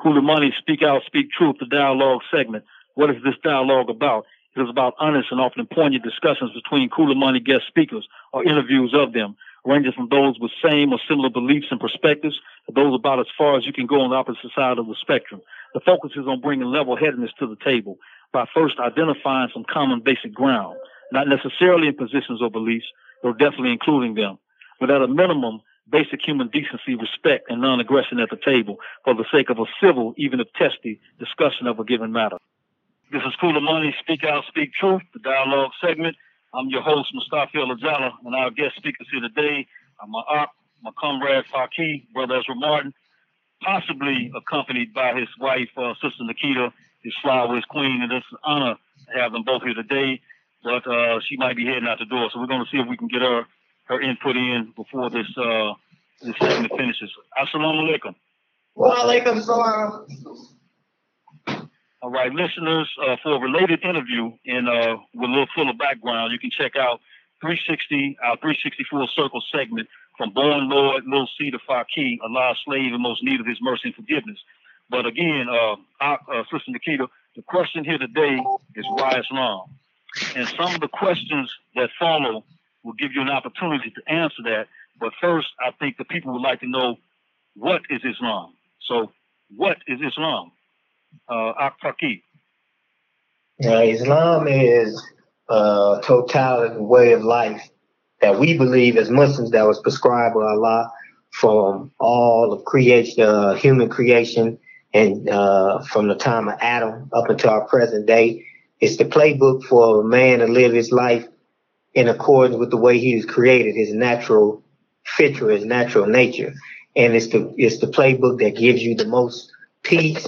Kula Money, Speak Out, Speak Truth, the dialogue segment. What is this dialogue about? It is about honest and often poignant discussions between Kula Money guest speakers or interviews of them, ranging from those with same or similar beliefs and perspectives to those about as far as you can go on the opposite side of the spectrum. The focus is on bringing level headedness to the table by first identifying some common basic ground, not necessarily in positions or beliefs, though definitely including them, but at a minimum, basic human decency, respect, and non-aggression at the table for the sake of a civil, even if testy, discussion of a given matter. This is Kula Money, Speak Out, Speak Truth, the dialogue segment. I'm your host, Mustafa Lajala, and our guest speakers here today are my aunt, my comrade Faki, brother Ezra Martin, possibly accompanied by his wife, uh, Sister Nikita, his flower, queen, and it's an honor to have them both here today. But uh, she might be heading out the door, so we're going to see if we can get her her input in before this uh, this segment finishes. Assalamu alaikum. Wa alaikum salam. All right, listeners, uh, for a related interview and uh, with a little fuller background, you can check out 360, our 364 Circle segment from Born Lord, Little C to Faki, a lost slave in most need of his mercy and forgiveness. But again, uh, our, uh, Sister Nikita, the question here today is why Islam? And some of the questions that follow will give you an opportunity to answer that. But first, I think the people would like to know what is Islam? So, what is Islam? Uh. Yeah, Islam is a totality way of life that we believe as Muslims that was prescribed by Allah from all of creation, uh, human creation, and uh, from the time of Adam up until our present day. It's the playbook for a man to live his life in accordance with the way he was created, his natural fitra, his natural nature. And it's the it's the playbook that gives you the most peace,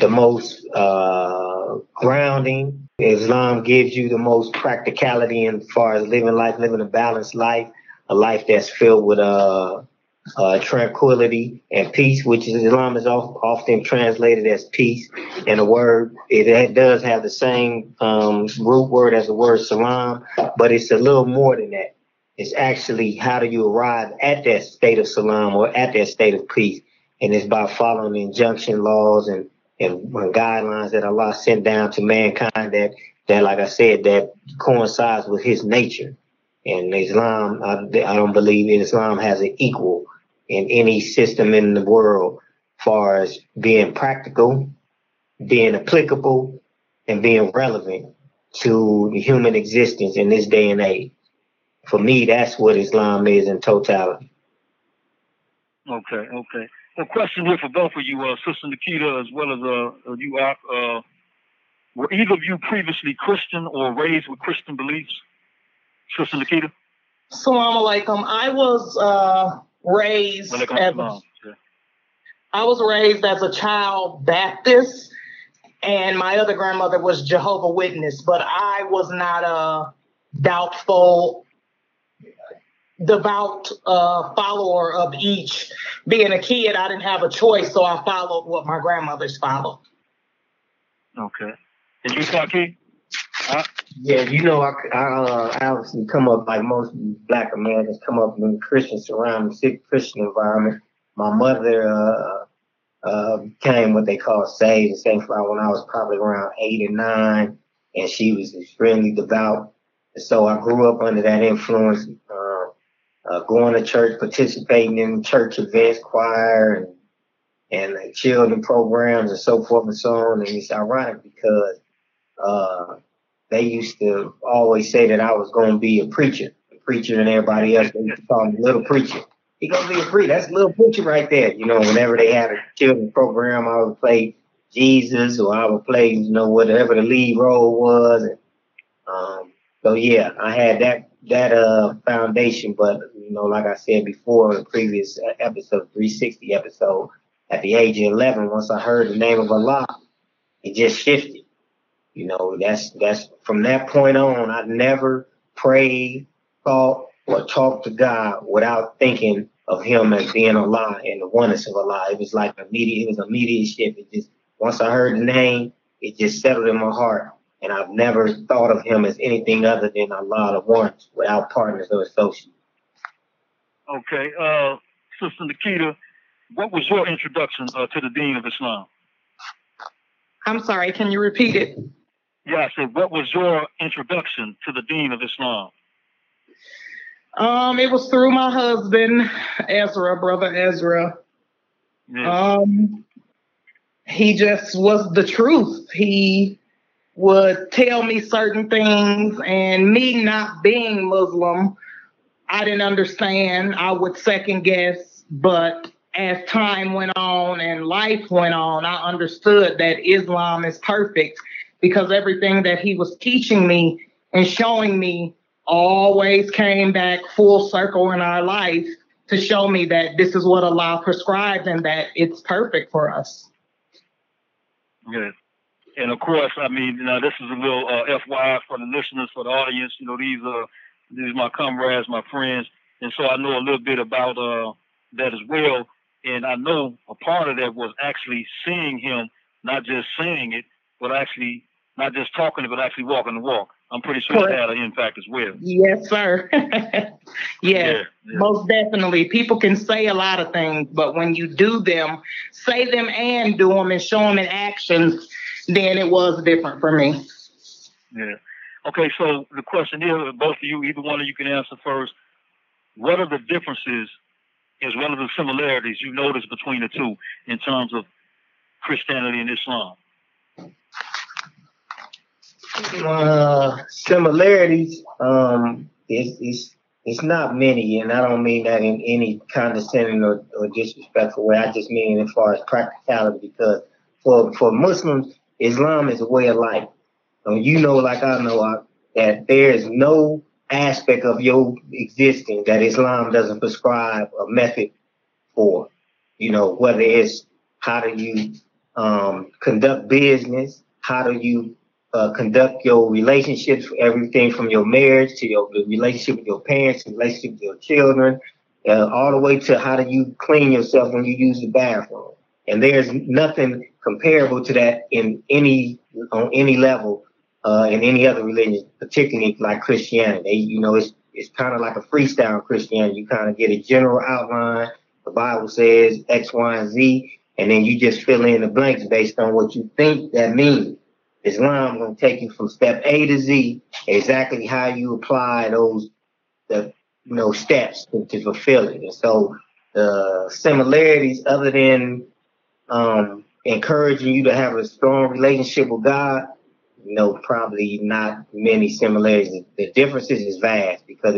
the most uh, grounding. Islam gives you the most practicality in far as living life, living a balanced life, a life that's filled with uh, uh, tranquility and peace, which is Islam is often translated as peace. And the word it does have the same um, root word as the word salam, but it's a little more than that. It's actually how do you arrive at that state of salam or at that state of peace, and it's by following injunction laws and and guidelines that Allah sent down to mankind that that like I said that coincides with His nature. And Islam, I, I don't believe in Islam has an equal in any system in the world far as being practical, being applicable, and being relevant to the human existence in this day and age. For me, that's what Islam is in totality. Okay, okay. A question here for both of you, uh, Sister Nikita, as well as uh, you, uh, were either of you previously Christian or raised with Christian beliefs? Sister Nikita? Salam alaikum. I was uh, raised as a, I was raised as a child Baptist, and my other grandmother was Jehovah Witness, but I was not a doubtful, devout uh, follower of each. Being a kid, I didn't have a choice, so I followed what my grandmothers followed. Okay. And you, Faki? Yeah, you know, I, I uh, obviously come up like most Black Americans come up in a Christian surrounding, sick Christian environment. My mother uh, uh, became what they call saved and sanctified when I was probably around eight or nine, and she was extremely devout. And so I grew up under that influence, uh, uh, going to church, participating in church events, choir, and and children programs and so forth and so on. And it's ironic because uh, they used to always say that I was going to be a preacher, a preacher, and everybody else they used to call me little preacher. He gonna be a preacher. That's a little preacher right there. You know, whenever they had a children program, I would play Jesus or I would play, you know, whatever the lead role was. And, um, so yeah, I had that that uh foundation, but you know, like I said before in the previous episode, 360 episode, at the age of 11, once I heard the name of Allah, it just shifted. You know, that's that's from that point on, I never prayed, thought, or talked to God without thinking of Him as being Allah and the oneness of Allah. It was like immediate. It was immediate shift. It just once I heard the name, it just settled in my heart, and I've never thought of Him as anything other than Allah, the one, without partners or associates. Okay, uh, Sister Nikita, what was your introduction uh, to the Deen of Islam? I'm sorry, can you repeat it? Yeah, I said, what was your introduction to the Deen of Islam? Um, it was through my husband, Ezra, brother Ezra. Yeah. Um, he just was the truth. He would tell me certain things, and me not being Muslim, I didn't understand. I would second guess, but as time went on and life went on, I understood that Islam is perfect because everything that he was teaching me and showing me always came back full circle in our life to show me that this is what Allah prescribed and that it's perfect for us. Yes. And of course, I mean, know, this is a little uh, FYI for the listeners, for the audience. You know, these are these are my comrades, my friends, and so I know a little bit about uh, that as well. And I know a part of that was actually seeing him, not just saying it, but actually not just talking it, but actually walking the walk. I'm pretty sure Correct. it had an impact as well. Yes, sir. yes, yeah, yeah. most definitely. People can say a lot of things, but when you do them, say them and do them and show them in actions, then it was different for me. Yeah. Okay, so the question is, both of you, either one of you can answer first. What are the differences as well as the similarities you notice between the two in terms of Christianity and Islam? Uh, similarities, um, it's, it's, it's not many, and I don't mean that in any condescending or, or disrespectful way. I just mean as far as practicality, because for, for Muslims, Islam is a way of life. Um, you know, like I know, uh, that there is no aspect of your existence that Islam doesn't prescribe a method for. You know, whether it's how do you um, conduct business, how do you uh, conduct your relationships, everything from your marriage to your relationship with your parents, relationship with your children, uh, all the way to how do you clean yourself when you use the bathroom. And there's nothing comparable to that in any on any level uh, in any other religion, particularly like Christianity. You know, it's it's kind of like a freestyle Christianity. You kind of get a general outline. The Bible says X, Y, and Z, and then you just fill in the blanks based on what you think that means. Islam going to take you from step A to Z, exactly how you apply those, the you know steps to, to fulfill it. And so the similarities, other than um, encouraging you to have a strong relationship with God, you know, probably not many similarities. The differences is vast because,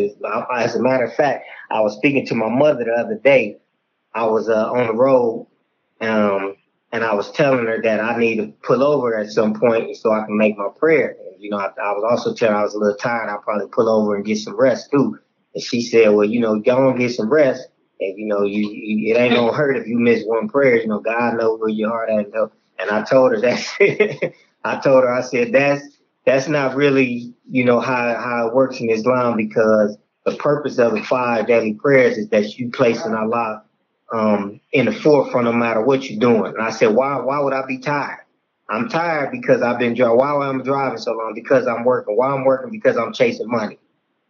as a matter of fact, I was speaking to my mother the other day. I was uh, on the road, um, and I was telling her that I need to pull over at some point so I can make my prayer. And, you know, I, I was also telling her I was a little tired. I'll probably pull over and get some rest too. And she said, "Well, you know, go and get some rest." And you know, you, you it ain't gonna hurt if you miss one prayer. You know, God knows where your heart at. And I told her that. I told her, I said, that's that's not really, you know, how how it works in Islam because the purpose of the five daily prayers is that you place in Allah um, in the forefront no matter what you're doing. And I said, why why would I be tired? I'm tired because I've been driving. Why am I driving so long? Because I'm working. Why I'm working? Because I'm chasing money.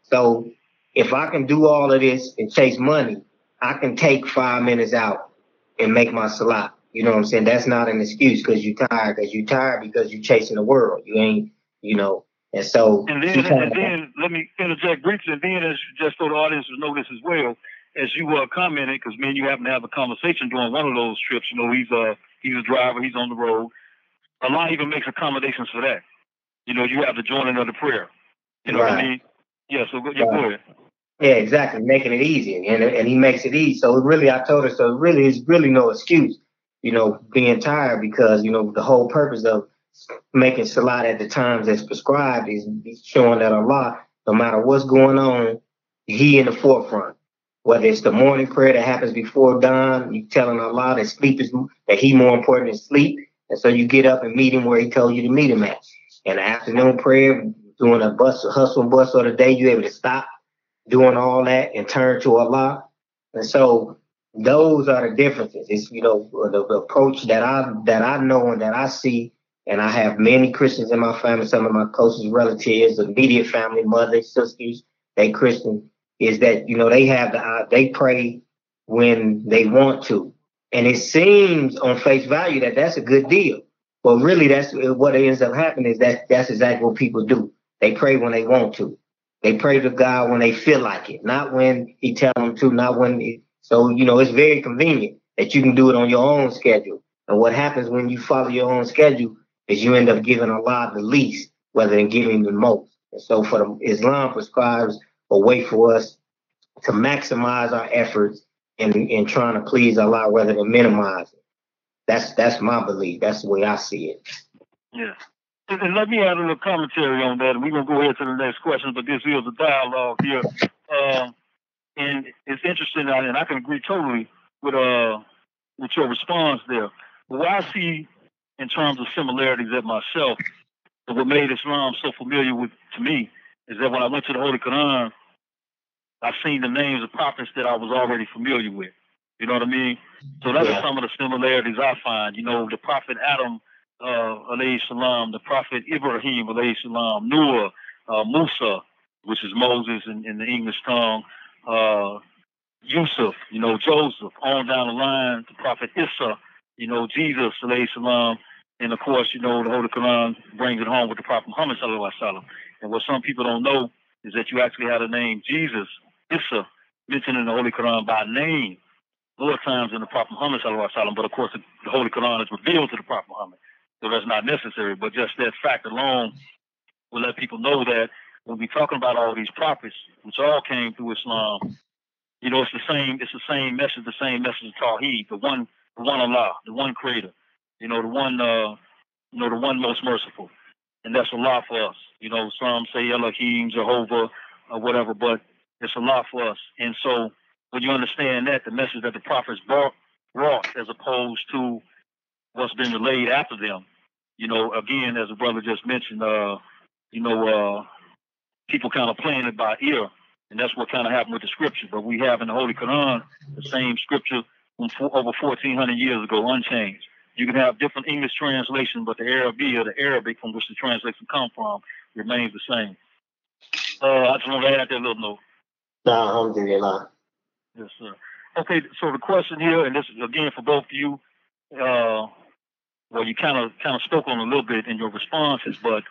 So if I can do all of this and chase money, I can take five minutes out and make my salat. You know what I'm saying? That's not an excuse because you're tired. Because you're tired because you're chasing the world. You ain't, you know. And so. And then, and then let me interject briefly. And then, as just so the audience will know this as well, as you were commenting, because me and you happen to have a conversation during one of those trips. You know, he's uh he's a driver, he's on the road. Allah even makes accommodations for that. You know, you have to joining of the prayer. You know right. what I mean? Yeah. So go, yeah, right. go ahead. Yeah, exactly, making it easy, and and he makes it easy. So really, I told her, so really, it's really no excuse, you know, being tired because you know the whole purpose of making salat at the times that's prescribed is showing that Allah, no matter what's going on, He in the forefront whether it's the morning prayer that happens before dawn, you telling Allah that sleep is that He more important than sleep, and so you get up and meet Him where He told you to meet Him at. And the afternoon prayer, doing a bus, hustle and bustle of the day, you're able to stop doing all that and turn to Allah. And so those are the differences. It's you know the, the approach that I that I know and that I see, and I have many Christians in my family. Some of my closest relatives, immediate family, mothers, sisters, they Christian is that you know they have the uh, they pray when they want to, and it seems on face value that that's a good deal. But really, that's what ends up happening is that that's exactly what people do. They pray when they want to. They pray to God when they feel like it, not when He tell them to, not when. So you know, it's very convenient that you can do it on your own schedule. And what happens when you follow your own schedule is you end up giving Allah the least rather than giving the most. And so, for the Islam prescribes a way for us to maximize our efforts in, in trying to please Allah rather than minimize it. That's that's my belief. That's the way I see it. Yeah. And let me add a little commentary on that, we're gonna go ahead to the next question. But this is a dialogue here, um, and it's interesting, and I can agree totally with uh with your response there. But what I see in terms of similarities at myself, what made Islam so familiar with to me is that when I went to the Holy Quran, I seen the names of prophets that I was already familiar with. You know what I mean? So that's yeah. some of the similarities I find. You know, the prophet Adam, uh, alayhi salam, the prophet Ibrahim, alayhi salam, Noah, uh, Musa, which is Moses in, in the English tongue, uh, Yusuf, you know, Joseph, on down the line, the prophet Isa, you know, Jesus, alayhi salam, and of course, you know, the Holy Quran brings it home with the Prophet Muhammad sallallahu alaihi wasallam. And what some people don't know is that you actually have the name Jesus, Isa, mentioned in the Holy Quran by name more times than the Prophet Muhammad. But of course, the, the Holy Quran is revealed to the Prophet Muhammad, so that's not necessary. But just that fact alone will let people know that when we're talking about all these prophets, which all came through Islam, you know, it's the same. It's the same message. The same message of Tawheed, the one, the one Allah, the one Creator. You know, the one, uh, you know, the one most merciful, and that's Allah for us. You know, some say Elohim, Jehovah, or whatever, but it's Allah for us. And so, when you understand that, the message that the prophets brought, brought as opposed to what's been relayed after them, you know, again, as the brother just mentioned, uh, you know, uh, people kind of playing it by ear and that's what kind of happened with the scripture. But we have in the Holy Quran the same scripture from over 1400 years ago, unchanged. You can have different English translations, but the Arabic or the Arabic from which the translation come from remains the same. Uh, I just want to add that little note. Nah, alhamdulillah. Yes, sir. Okay, so the question here, and this is again for both of you, uh, well, you kind of kind of spoke on a little bit in your responses, but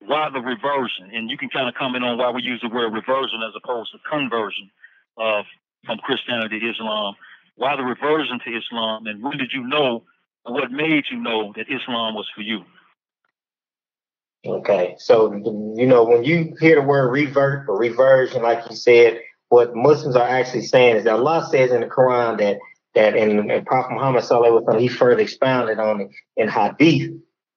why the reversion? And you can kind of comment on why we use the word reversion as opposed to conversion of from Christianity to Islam. Why the reversion to Islam? And when did you know, or what made you know that Islam was for you? Okay, so you know when you hear the word revert or reversion, like you said, what Muslims are actually saying is that Allah says in the Quran that that and, and Prophet Muhammad Sallallahu he further expounded on it in Hadith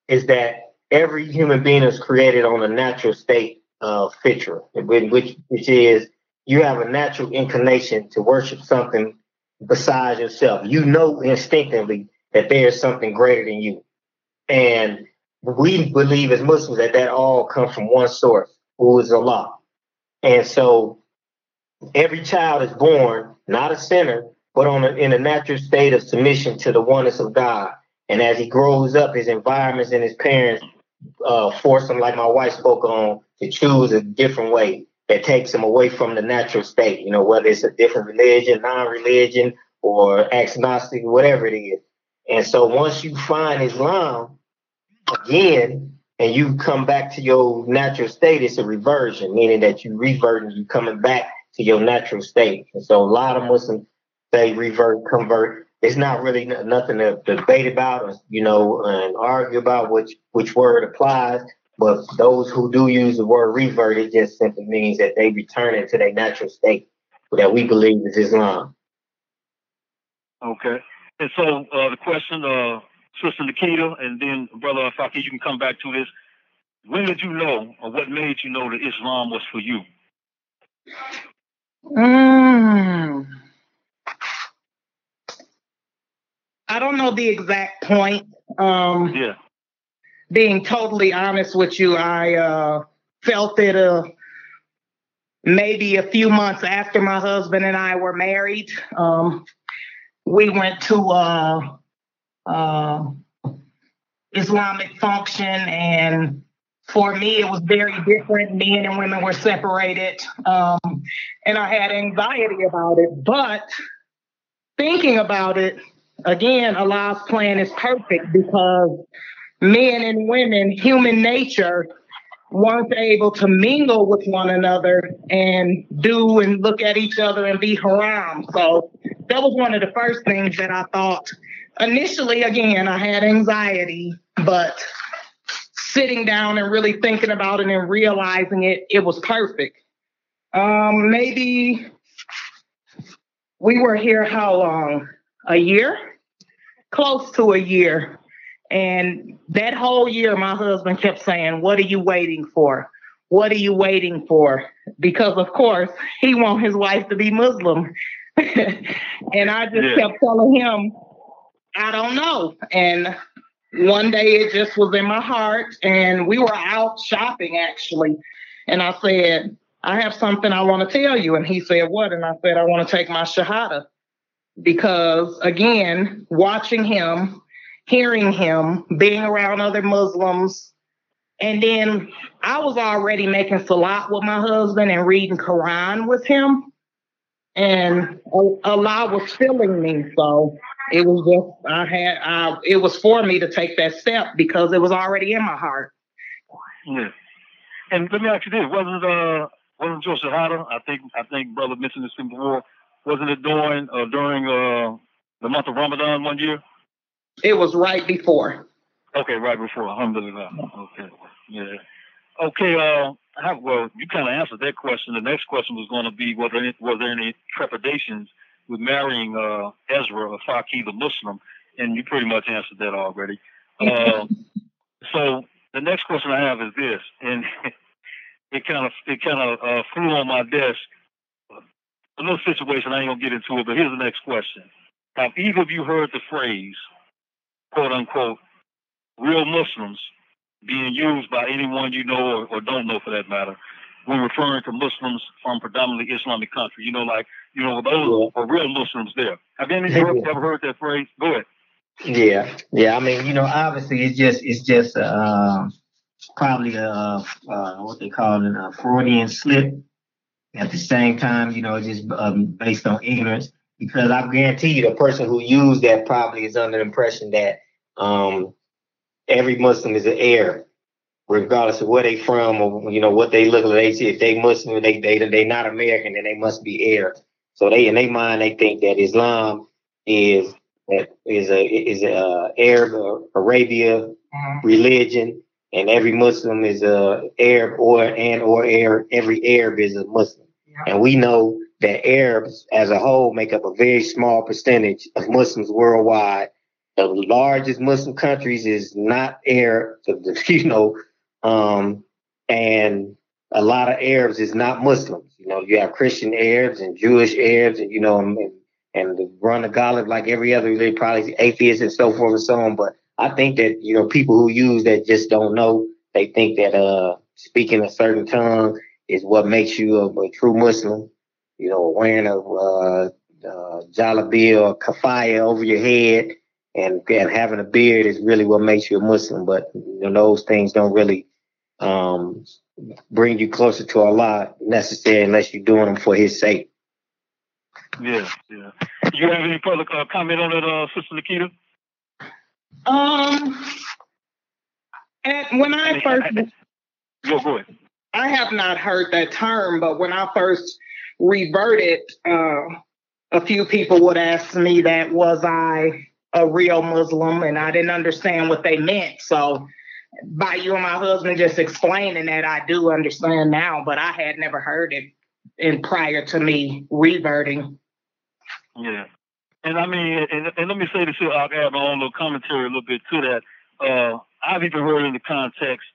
is that every human being is created on a natural state of fitra, which which is you have a natural inclination to worship something besides yourself. You know instinctively that there is something greater than you, and we believe as Muslims that that all comes from one source, who is Allah. And so, every child is born not a sinner, but on a, in a natural state of submission to the oneness of God. And as he grows up, his environments and his parents uh, force him, like my wife spoke on, to choose a different way that takes them away from the natural state. You know, whether it's a different religion, non-religion, or agnostic, whatever it is. And so once you find Islam again, and you come back to your natural state, it's a reversion, meaning that you revert and you coming back to your natural state. And so a lot of Muslims they revert, convert it's not really nothing to debate about or you know and argue about which which word applies. But those who do use the word revert, it just simply means that they return it to their natural state that we believe is Islam. Okay. And so uh, the question, uh, Sister Nikita, and then Brother Faki, you can come back to this. When did you know, or what made you know that Islam was for you? Mm. I don't know the exact point. Um, yeah. Being totally honest with you, I uh, felt it uh, maybe a few months after my husband and I were married. Um, we went to uh, uh, Islamic function, and for me, it was very different. Men and women were separated, um, and I had anxiety about it. But thinking about it, again, Allah's plan is perfect because men and women, human nature, weren't able to mingle with one another and do and look at each other and be haram. So that was one of the first things that I thought. Initially, again, I had anxiety, but sitting down and really thinking about it and realizing it, it was perfect. Um, maybe we were here how long? A year? Close to a year. And that whole year, my husband kept saying, What are you waiting for? What are you waiting for? Because, of course, he wants his wife to be Muslim. and I just yeah. kept telling him, I don't know. And one day it just was in my heart, and we were out shopping actually. And I said, I have something I want to tell you. And he said, What? And I said, I want to take my Shahada. Because again, watching him, hearing him, being around other Muslims, and then I was already making salat with my husband and reading Quran with him. And Allah was filling me. So it was just, I had, I, it was for me to take that step because it was already in my heart. Yeah. And let me ask you this: wasn't uh wasn't your Shahada? I think I think brother mentioned this before. Wasn't it during uh, during uh, the month of Ramadan one year? It was right before. Okay, right before. Alhamdulillah. Okay. Yeah. Okay. Uh, how, well, you kind of answered that question. The next question was going to be whether any, was there any trepidations with marrying uh, Ezra, a Faki, the Muslim, and you pretty much answered that already. Uh, so the next question I have is this, and it kind of it kind of uh, flew on my desk. A little situation I ain't gonna get into it, but here's the next question: Have either of you heard the phrase, quote unquote, real Muslims being used by anyone you know or, or don't know for that matter when referring to Muslims from predominantly Islamic countries? You know, like you know, those are real Muslims there. Have any of you ever heard that phrase? Go ahead. Yeah, yeah. I mean, you know, obviously, it's just it's just uh, probably a, uh, what they call it, a Freudian slip. At the same time, you know, just um, based on ignorance, because I guarantee you, the person who used that probably is under the impression that um, every Muslim is an heir, regardless of where they from or you know what they look like. They if they Muslim, they they they not American, then they must be heir. So they in their mind they think that Islam is is a is a Arab Arabia mm-hmm. religion, and every Muslim is a Arab or and or Arab. Every Arab is a Muslim, yeah. and we know that Arabs as a whole make up a very small percentage of Muslims worldwide. The largest Muslim countries is not Arab, you know, um, and a lot of Arabs is not Muslims. You know, you have Christian Arabs and Jewish Arabs, and you know, and, and run the gauntlet like every other religion, probably atheists and so forth and so on. But I think that you know people who use that just don't know. They think that uh, speaking a certain tongue is what makes you a, a true Muslim. You know, wearing a uh, uh, or keffiyeh over your head and and having a beard is really what makes you a Muslim. But you know, those things don't really um, bring you closer to Allah necessarily unless you're doing them for His sake. Yeah, yeah. You have any further uh, comment on that, uh, Sister Nikita? Um, and when I first, go, go ahead. I have not heard that term, but when I first reverted, uh, a few people would ask me that was I a real Muslim, and I didn't understand what they meant. So, by you and my husband just explaining that, I do understand now, but I had never heard it in prior to me reverting. Yeah. And I mean, and, and let me say this I'll add my own little commentary a little bit to that. Uh, I've even heard in the context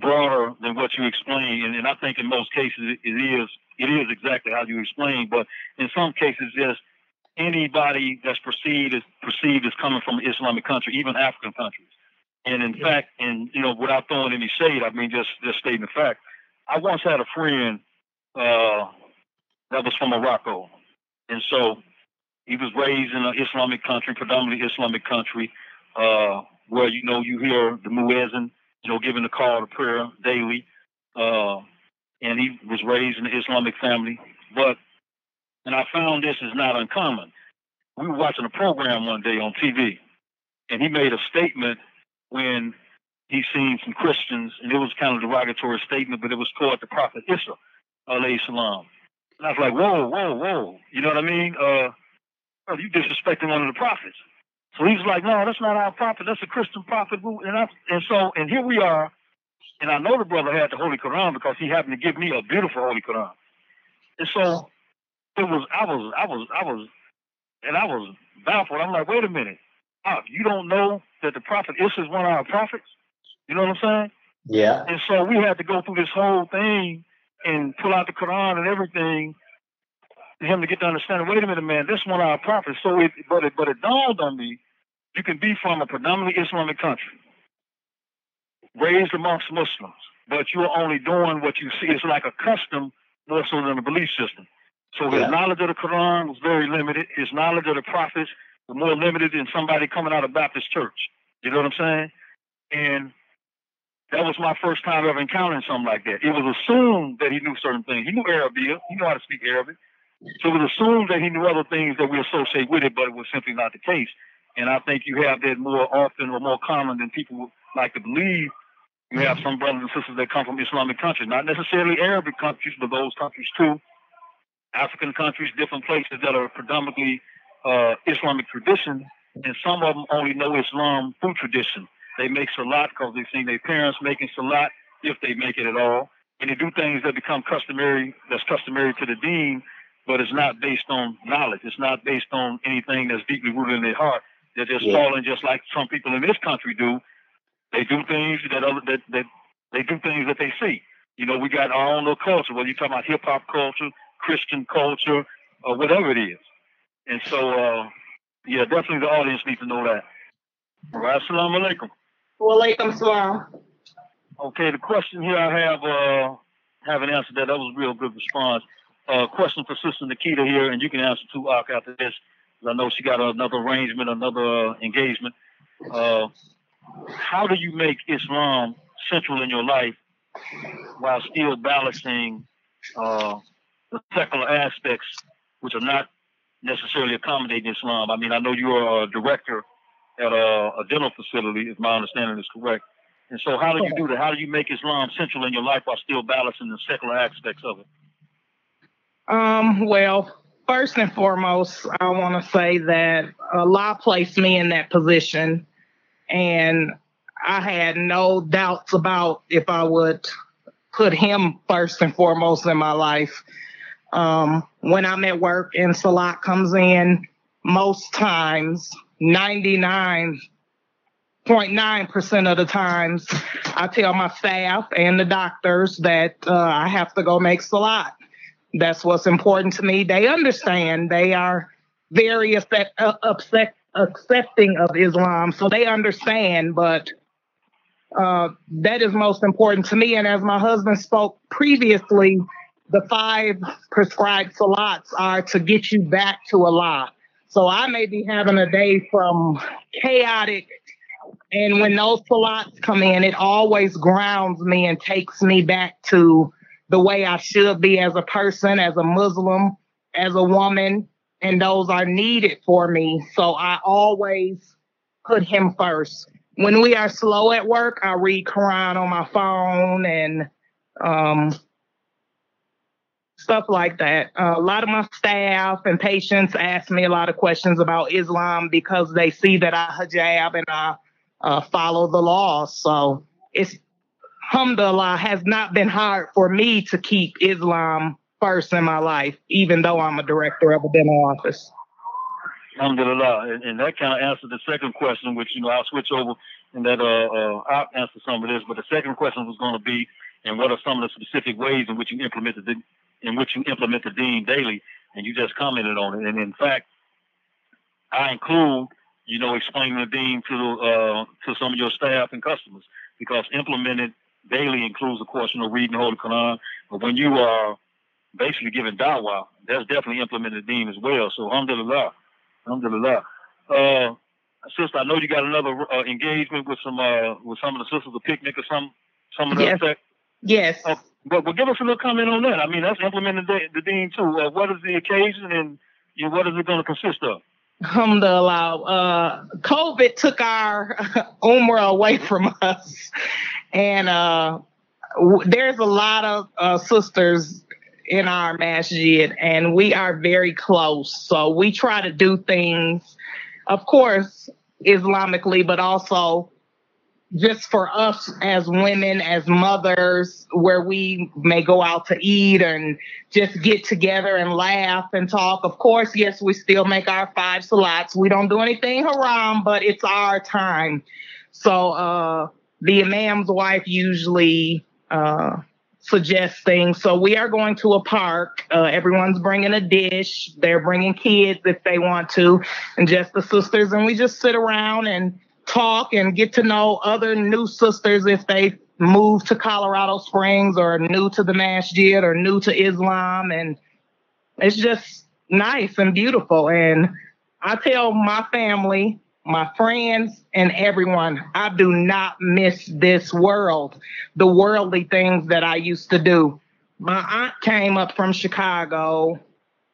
broader than what you explained, and, and I think in most cases it, it is it is exactly how you explained, but in some cases just anybody that's perceived as perceived as coming from an Islamic country, even African countries. And in yeah. fact, and you know, without throwing any shade, I mean just just stating the fact. I once had a friend uh, that was from Morocco, and so he was raised in an Islamic country, predominantly Islamic country, uh, where you know you hear the muezzin, you know, giving the call to prayer daily. Uh, and he was raised in an Islamic family, but and I found this is not uncommon. we were watching a program one day on TV, and he made a statement when he seen some Christians, and it was kind of a derogatory statement, but it was toward the Prophet Isa, alayhi salam. And I was like, whoa, whoa, whoa. You know what I mean? Uh, oh, you disrespecting one of the prophets. So he was like, no, that's not our prophet. That's a Christian prophet. And, I, and so, and here we are. And I know the brother had the Holy Quran because he happened to give me a beautiful Holy Quran. And so it was, I was, I was, I was, and I was baffled. I'm like, wait a minute. Oh, you don't know that the prophet Isa is one of our prophets? You know what I'm saying? Yeah. And so we had to go through this whole thing and pull out the Quran and everything for him to get to understand. Wait a minute, man, this one of our prophets. So it, but it, but it dawned on me, you can be from a predominantly Islamic country, raised amongst Muslims, but you're only doing what you see. It's like a custom more so than a belief system. So his yeah. knowledge of the Quran was very limited. His knowledge of the prophets was more limited than somebody coming out of Baptist church. You know what I'm saying? And that was my first time ever encountering something like that. It was assumed that he knew certain things. He knew Arabic. He knew how to speak Arabic. So it was assumed that he knew other things that we associate with it, but it was simply not the case. And I think you have that more often or more common than people would like to believe. You have some brothers and sisters that come from Islamic countries, not necessarily Arabic countries, but those countries too. African countries, different places that are predominantly uh, Islamic tradition, and some of them only know Islam through tradition. They make salat because they've seen their parents making salat, if they make it at all. And they do things that become customary, that's customary to the deen, but it's not based on knowledge. It's not based on anything that's deeply rooted in their heart. They're just yeah. falling just like some people in this country do. They do things that other that, that they do things that they see. You know, we got our own little culture, whether you're talking about hip hop culture, Christian culture, or whatever it is. And so, uh, yeah, definitely the audience needs to know that. All right, assalamu alaikum. Walaikum salam. Okay, the question here I have, uh, haven't answered that. That was a real good response. Uh, question for Sister Nikita here, and you can answer too, Ak, after this. I know she got another arrangement, another uh, engagement. Uh, how do you make Islam central in your life while still balancing uh, secular aspects, which are not necessarily accommodating Islam? I mean, I know you're a director at a, a dental facility, if my understanding is correct. And so, how do you do that? How do you make Islam central in your life while still balancing the secular aspects of it? Um, well, first and foremost, I want to say that Allah placed me in that position, and I had no doubts about if I would put Him first and foremost in my life. Um, when I'm at work and Salat comes in, most times, 99.9% of the times, I tell my staff and the doctors that uh, I have to go make Salat that's what's important to me. They understand. They are very uh, upset, accepting of Islam, so they understand. But uh, that is most important to me. And as my husband spoke previously, the five prescribed salats are to get you back to Allah. So I may be having a day from chaotic, and when those salats come in, it always grounds me and takes me back to the way I should be as a person, as a Muslim, as a woman, and those are needed for me. So I always put him first. When we are slow at work, I read Quran on my phone and um, stuff like that. Uh, a lot of my staff and patients ask me a lot of questions about Islam because they see that I hijab and I uh, follow the laws. So it's alhamdulillah, has not been hard for me to keep Islam first in my life, even though I'm a director of a dental office. Alhamdulillah. And, and that kind of answered the second question, which, you know, I'll switch over and that uh, uh, I'll answer some of this. But the second question was going to be, and what are some of the specific ways in which you implement the, in which you implement the deen daily? And you just commented on it. And in fact, I include, you know, explaining the deen to uh, to some of your staff and customers because implemented daily includes, of course, you know, reading the Holy Quran. But when you are basically giving dawah, that's definitely implemented deen as well. So, alhamdulillah, alhamdulillah. Uh, sister, I know you got another uh, engagement with some uh, with some of the sisters, a picnic or some some of that. Yes. Yes. But, but give us a little comment on that. I mean, that's implementing the, the deen too. Uh, what is the occasion and you know, what is it going to consist of? Alhamdulillah. Uh, COVID took our Umrah away from us. And uh, w- there's a lot of uh, sisters in our masjid, and we are very close. So we try to do things, of course, Islamically, but also just for us as women, as mothers, where we may go out to eat and just get together and laugh and talk. Of course, yes, we still make our five salats. We don't do anything haram, but it's our time. So uh, the imam's wife usually uh, suggests things. So we are going to a park. Uh, everyone's bringing a dish. They're bringing kids if they want to, and just the sisters. And we just sit around and talk and get to know other new sisters if they move to Colorado Springs or new to the masjid or new to Islam. And it's just nice and beautiful. And I tell my family, my friends, and everyone, I do not miss this world, the worldly things that I used to do. My aunt came up from Chicago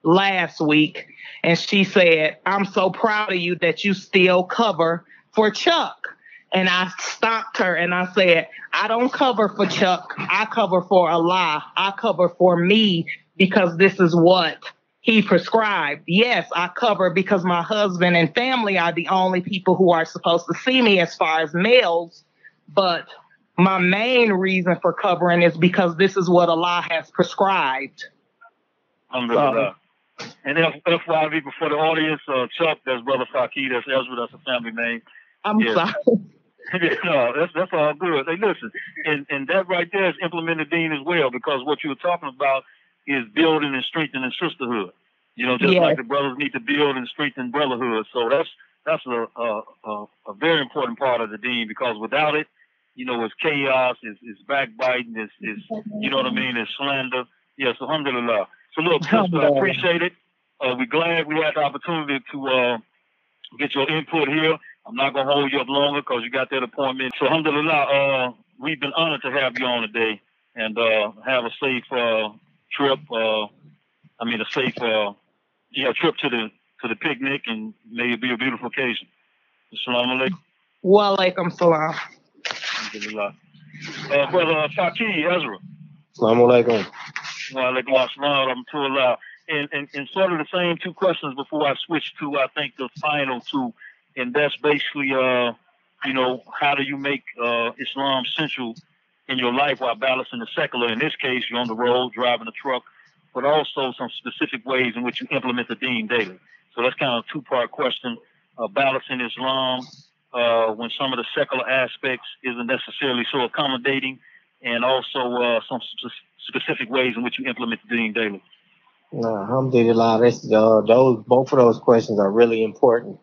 last week and she said, I'm so proud of you that you still cover for Chuck. And I stopped her and I said, I don't cover for Chuck. I cover for Allah. I cover for me because this is what he prescribed. Yes, I cover because my husband and family are the only people who are supposed to see me as far as males. But my main reason for covering is because this is what Allah has prescribed. Alhamdulillah. And FYI before the audience, uh, Chuck, that's Brother Faki, that's Ezra, that's a family name. I'm yeah. sorry. no, that's that's all good. Hey, listen, and and that right there is implemented Dean as well because what you were talking about is building and strengthening sisterhood. You know, just yes. like the brothers need to build and strengthen brotherhood. So that's that's a, a a, a very important part of the Dean because without it, you know, it's chaos, it's, it's backbiting, it's, it's you know what I mean, it's slander. Yes, alhamdulillah. So look, sister, I appreciate it. Uh, we're glad we had the opportunity to uh, get your input here. I'm not gonna hold you up longer because you got that appointment. So alhamdulillah, uh, we've been honored to have you on today and uh, have a safe uh, trip. Uh, I mean, a safe uh, yeah trip to the to the picnic, and may it be a beautiful occasion. Assalamu alaikum. Wa alaikum salam. Alhamdulillah. Uh, brother Faki Ezra. Assalamu alaikum. Wa alaikum assalam and, and, and sort of the same two questions before I switch to, I think, the final two and that's basically, uh, you know, how do you make uh, Islam central in your life while balancing the secular? In this case, you're on the road driving a truck, but also some specific ways in which you implement the Deen daily. So that's kind of a two-part question: uh, balancing Islam uh, when some of the secular aspects isn't necessarily so accommodating, and also uh, some specific ways in which you implement the Deen daily. Alhamdulillah, uh, those both of those questions are really important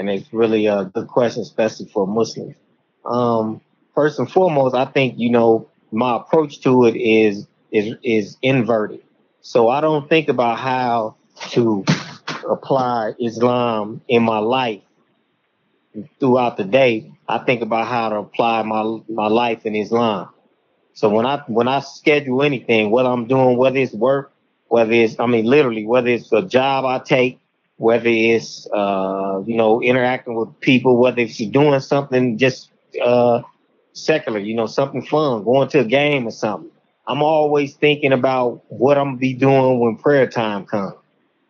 and it's really a good question, especially for Muslims. Um, first and foremost, I think you know my approach to it is is is inverted. So I don't think about how to apply Islam in my life throughout the day. I think about how to apply my my life in Islam. So when I when I schedule anything, what I'm doing, whether it's work, whether it's I mean literally, whether it's a job I take, whether it's uh, you know interacting with people, whether it's doing something just uh, secular, you know, something fun, going to a game or something. I'm always thinking about what I'm gonna be doing when prayer time comes.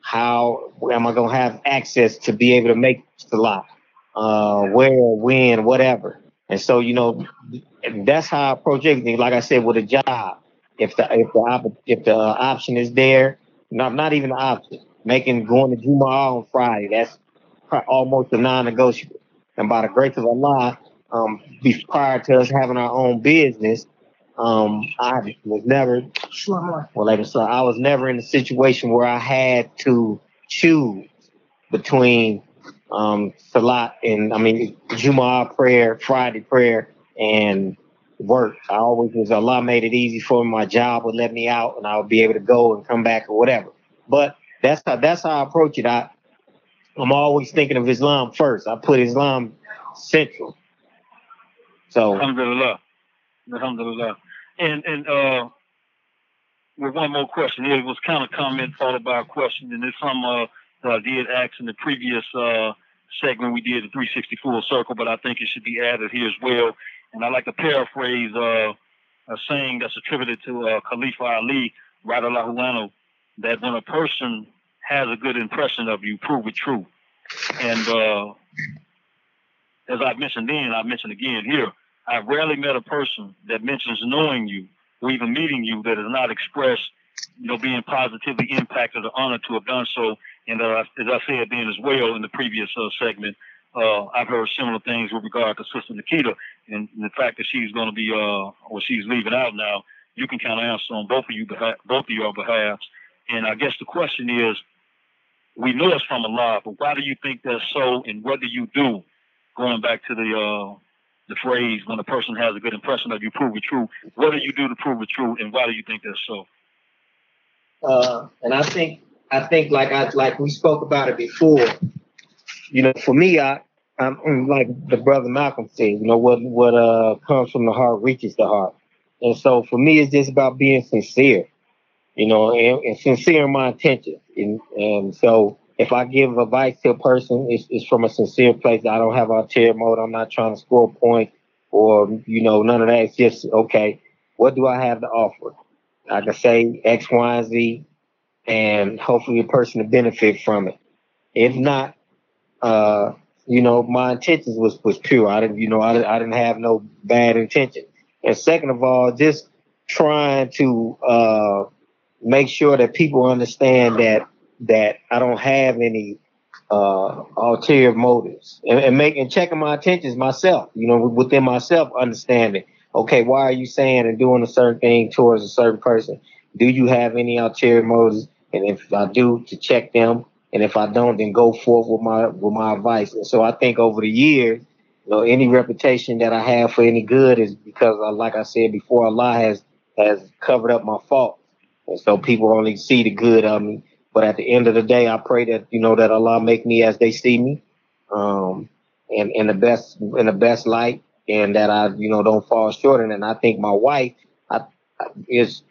How am I gonna have access to be able to make the lot? Uh, where, when, whatever. And so, you know, that's how I approach everything. Like I said, with a job, if the if the if the option is there, not not even the option making going to Jumu'ah on Friday. That's almost a non-negotiable. And by the grace of Allah, um, prior to us having our own business, um, I was never well, like so I was never in a situation where I had to choose between um, Salat and I mean Jumu'ah prayer, Friday prayer, and work. I always was Allah made it easy for me. My job would let me out, and I would be able to go and come back or whatever. But that's how that's how I approach it. I I'm always thinking of Islam first. I put Islam central. So Alhamdulillah. Alhamdulillah. And and uh with one more question. It was kind of comment followed by a question, and there's some uh uh, did ask in the previous uh, segment we did the 360 full circle, but I think it should be added here as well. And I like to paraphrase uh, a saying that's attributed to uh, Khalifa Ali, anhu, that when a person has a good impression of you, prove it true. And uh, as I mentioned then, I mentioned again here, I've rarely met a person that mentions knowing you or even meeting you that has not expressed, you know, being positively impacted or honored to have done so. And uh, as I said then as well in the previous uh, segment, uh, I've heard similar things with regard to Sister Nikita and the fact that she's going to be, uh, or she's leaving out now. You can kind of answer on both of you, both of your behalves. And I guess the question is, we know it's from Allah, but why do you think that's so? And what do you do? Going back to the uh, the phrase, when a person has a good impression of you, prove it true. What do you do to prove it true, and why do you think that's so? Uh, and I think I think like I like we spoke about it before. You know, for me, I I'm like the brother Malcolm said. You know, what what uh comes from the heart reaches the heart, and so for me, it's just about being sincere you know, and, and sincere in my intentions. And, and so if I give advice to a person, it's, it's from a sincere place. I don't have ulterior mode. I'm not trying to score points or, you know, none of that. It's just, okay, what do I have to offer? I can say X, Y, and Z, and hopefully a person to benefit from it. If not, uh, you know, my intentions was, was pure. I didn't, you know, I, I didn't have no bad intention. And second of all, just trying to, uh, make sure that people understand that that I don't have any uh, ulterior motives and, and making checking my intentions myself, you know, within myself, understanding, okay, why are you saying and doing a certain thing towards a certain person? Do you have any ulterior motives? And if I do, to check them. And if I don't, then go forth with my with my advice. And so I think over the years, you know, any reputation that I have for any good is because, uh, like I said before, Allah has has covered up my fault. And so people only see the good of me. But at the end of the day, I pray that, you know, that Allah make me as they see me. Um, and in the best, in the best light and that I, you know, don't fall short. And, I think my wife I, is,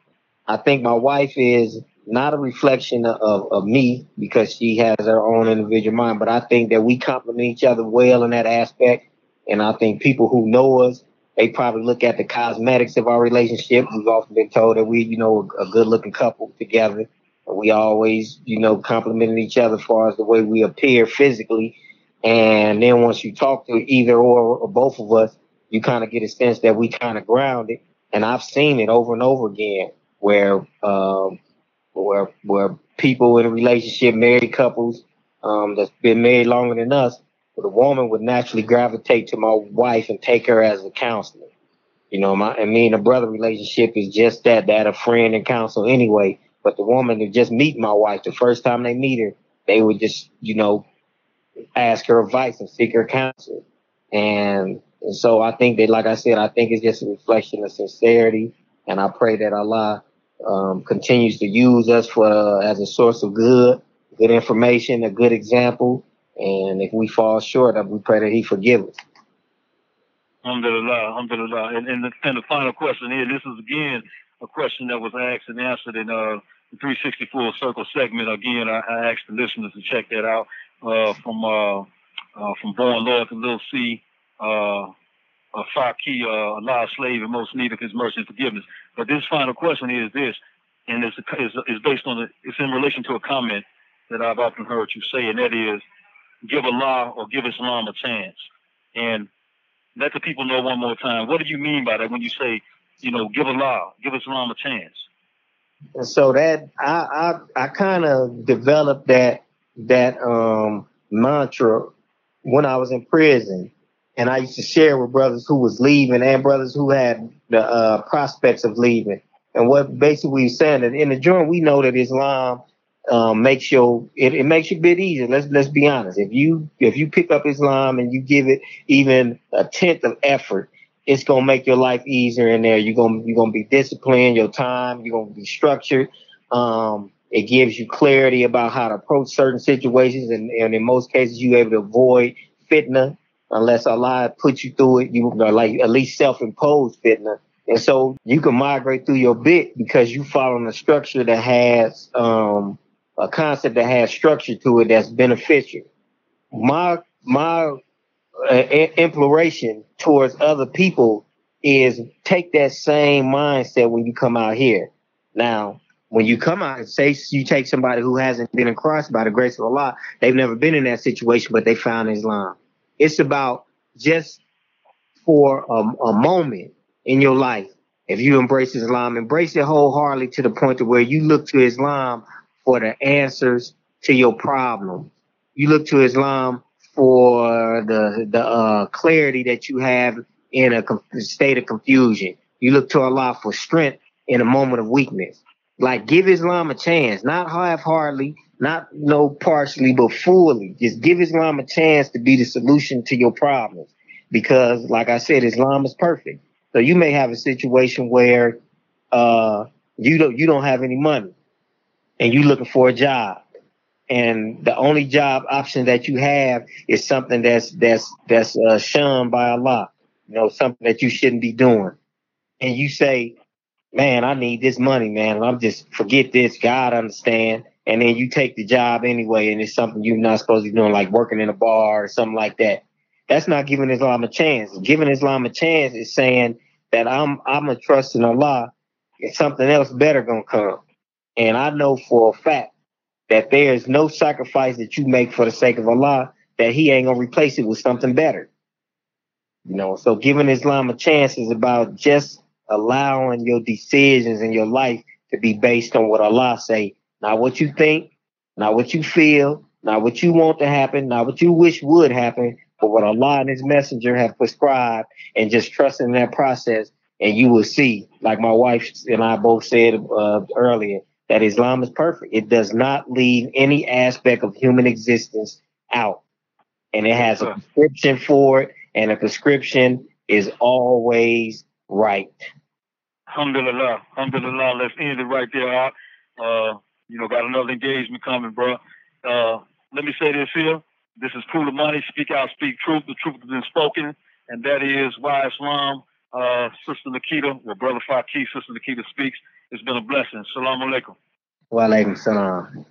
I think my wife is not a reflection of, of me because she has her own individual mind, but I think that we complement each other well in that aspect. And I think people who know us they probably look at the cosmetics of our relationship. We've often been told that we, you know, a good looking couple together. We always, you know, complimenting each other as far as the way we appear physically. And then once you talk to either or, or both of us, you kind of get a sense that we kind of grounded. And I've seen it over and over again where, um, where, where people in a relationship, married couples, um, that's been married longer than us, but a woman would naturally gravitate to my wife and take her as a counselor. You know, my and me and a brother relationship is just that, that a friend and counsel anyway. But the woman would just meet my wife, the first time they meet her, they would just, you know, ask her advice and seek her counsel. And, and so I think that, like I said, I think it's just a reflection of sincerity. And I pray that Allah um, continues to use us for uh, as a source of good, good information, a good example, and if we fall short, we pray that He forgive us. Alhamdulillah, alhamdulillah. And, and, the, and the final question here, this is again a question that was asked and answered in uh, the 360 Full Circle segment. Again, I, I asked the listeners to check that out uh, from uh, uh, from Born Lord to Lil C, uh, uh, Faki, a Allah slave and most need of His mercy and forgiveness. But this final question is this, and it's, is, is based on the, it's in relation to a comment that I've often heard you say, and that is, give Allah or give Islam a chance. And let the people know one more time. What do you mean by that when you say, you know, give Allah, give Islam a chance? And so that I I, I kind of developed that that um, mantra when I was in prison, and I used to share with brothers who was leaving and brothers who had the uh, prospects of leaving. And what basically we saying that in the joint we know that Islam um, makes your it, it makes your bit easier. Let's let's be honest. If you if you pick up Islam and you give it even a tenth of effort, it's gonna make your life easier in there. You're gonna you're gonna be disciplined. Your time you're gonna be structured. Um, it gives you clarity about how to approach certain situations, and, and in most cases, you're able to avoid fitna unless Allah puts you through it. You are like at least self-imposed fitna. And so you can migrate through your bit because you follow a structure that has um, a concept that has structure to it that's beneficial. My my uh, imploration towards other people is take that same mindset when you come out here. Now, when you come out, and say you take somebody who hasn't been across by the grace of Allah, they've never been in that situation, but they found Islam. It's about just for a, a moment in your life. If you embrace Islam, embrace it wholeheartedly to the point to where you look to Islam for the answers to your problem. You look to Islam for the the uh, clarity that you have in a state of confusion. You look to Allah for strength in a moment of weakness. Like give Islam a chance, not half-heartedly, not no partially, but fully. Just give Islam a chance to be the solution to your problems. Because, like I said, Islam is perfect. So you may have a situation where uh, you don't you don't have any money, and you're looking for a job, and the only job option that you have is something that's that's that's uh, shunned by Allah. You know, something that you shouldn't be doing, and you say, "Man, I need this money, man. I'm just forget this. God understand." And then you take the job anyway, and it's something you're not supposed to be doing, like working in a bar or something like that. That's not giving Islam a chance. Giving Islam a chance is saying that I'm I'm a trust in Allah and something else better gonna come. And I know for a fact that there is no sacrifice that you make for the sake of Allah that He ain't gonna replace it with something better. You know, so giving Islam a chance is about just allowing your decisions in your life to be based on what Allah say, not what you think, not what you feel, not what you want to happen, not what you wish would happen, but what Allah and His Messenger have prescribed, and just trust in that process, and you will see, like my wife and I both said uh, earlier, that Islam is perfect. It does not leave any aspect of human existence out, and it has a prescription for it, and a prescription is always right. Alhamdulillah, alhamdulillah. Let's end it right there. Uh, you know, got another engagement coming, bro. Uh, let me say this here. This is Kula Money, Speak Out, Speak Truth. The truth has been spoken, and that is why Islam, uh, Sister Nikita, or Brother Faki, Sister Nikita speaks. It's been a blessing. Salam alaikum. Wa alaikum salam.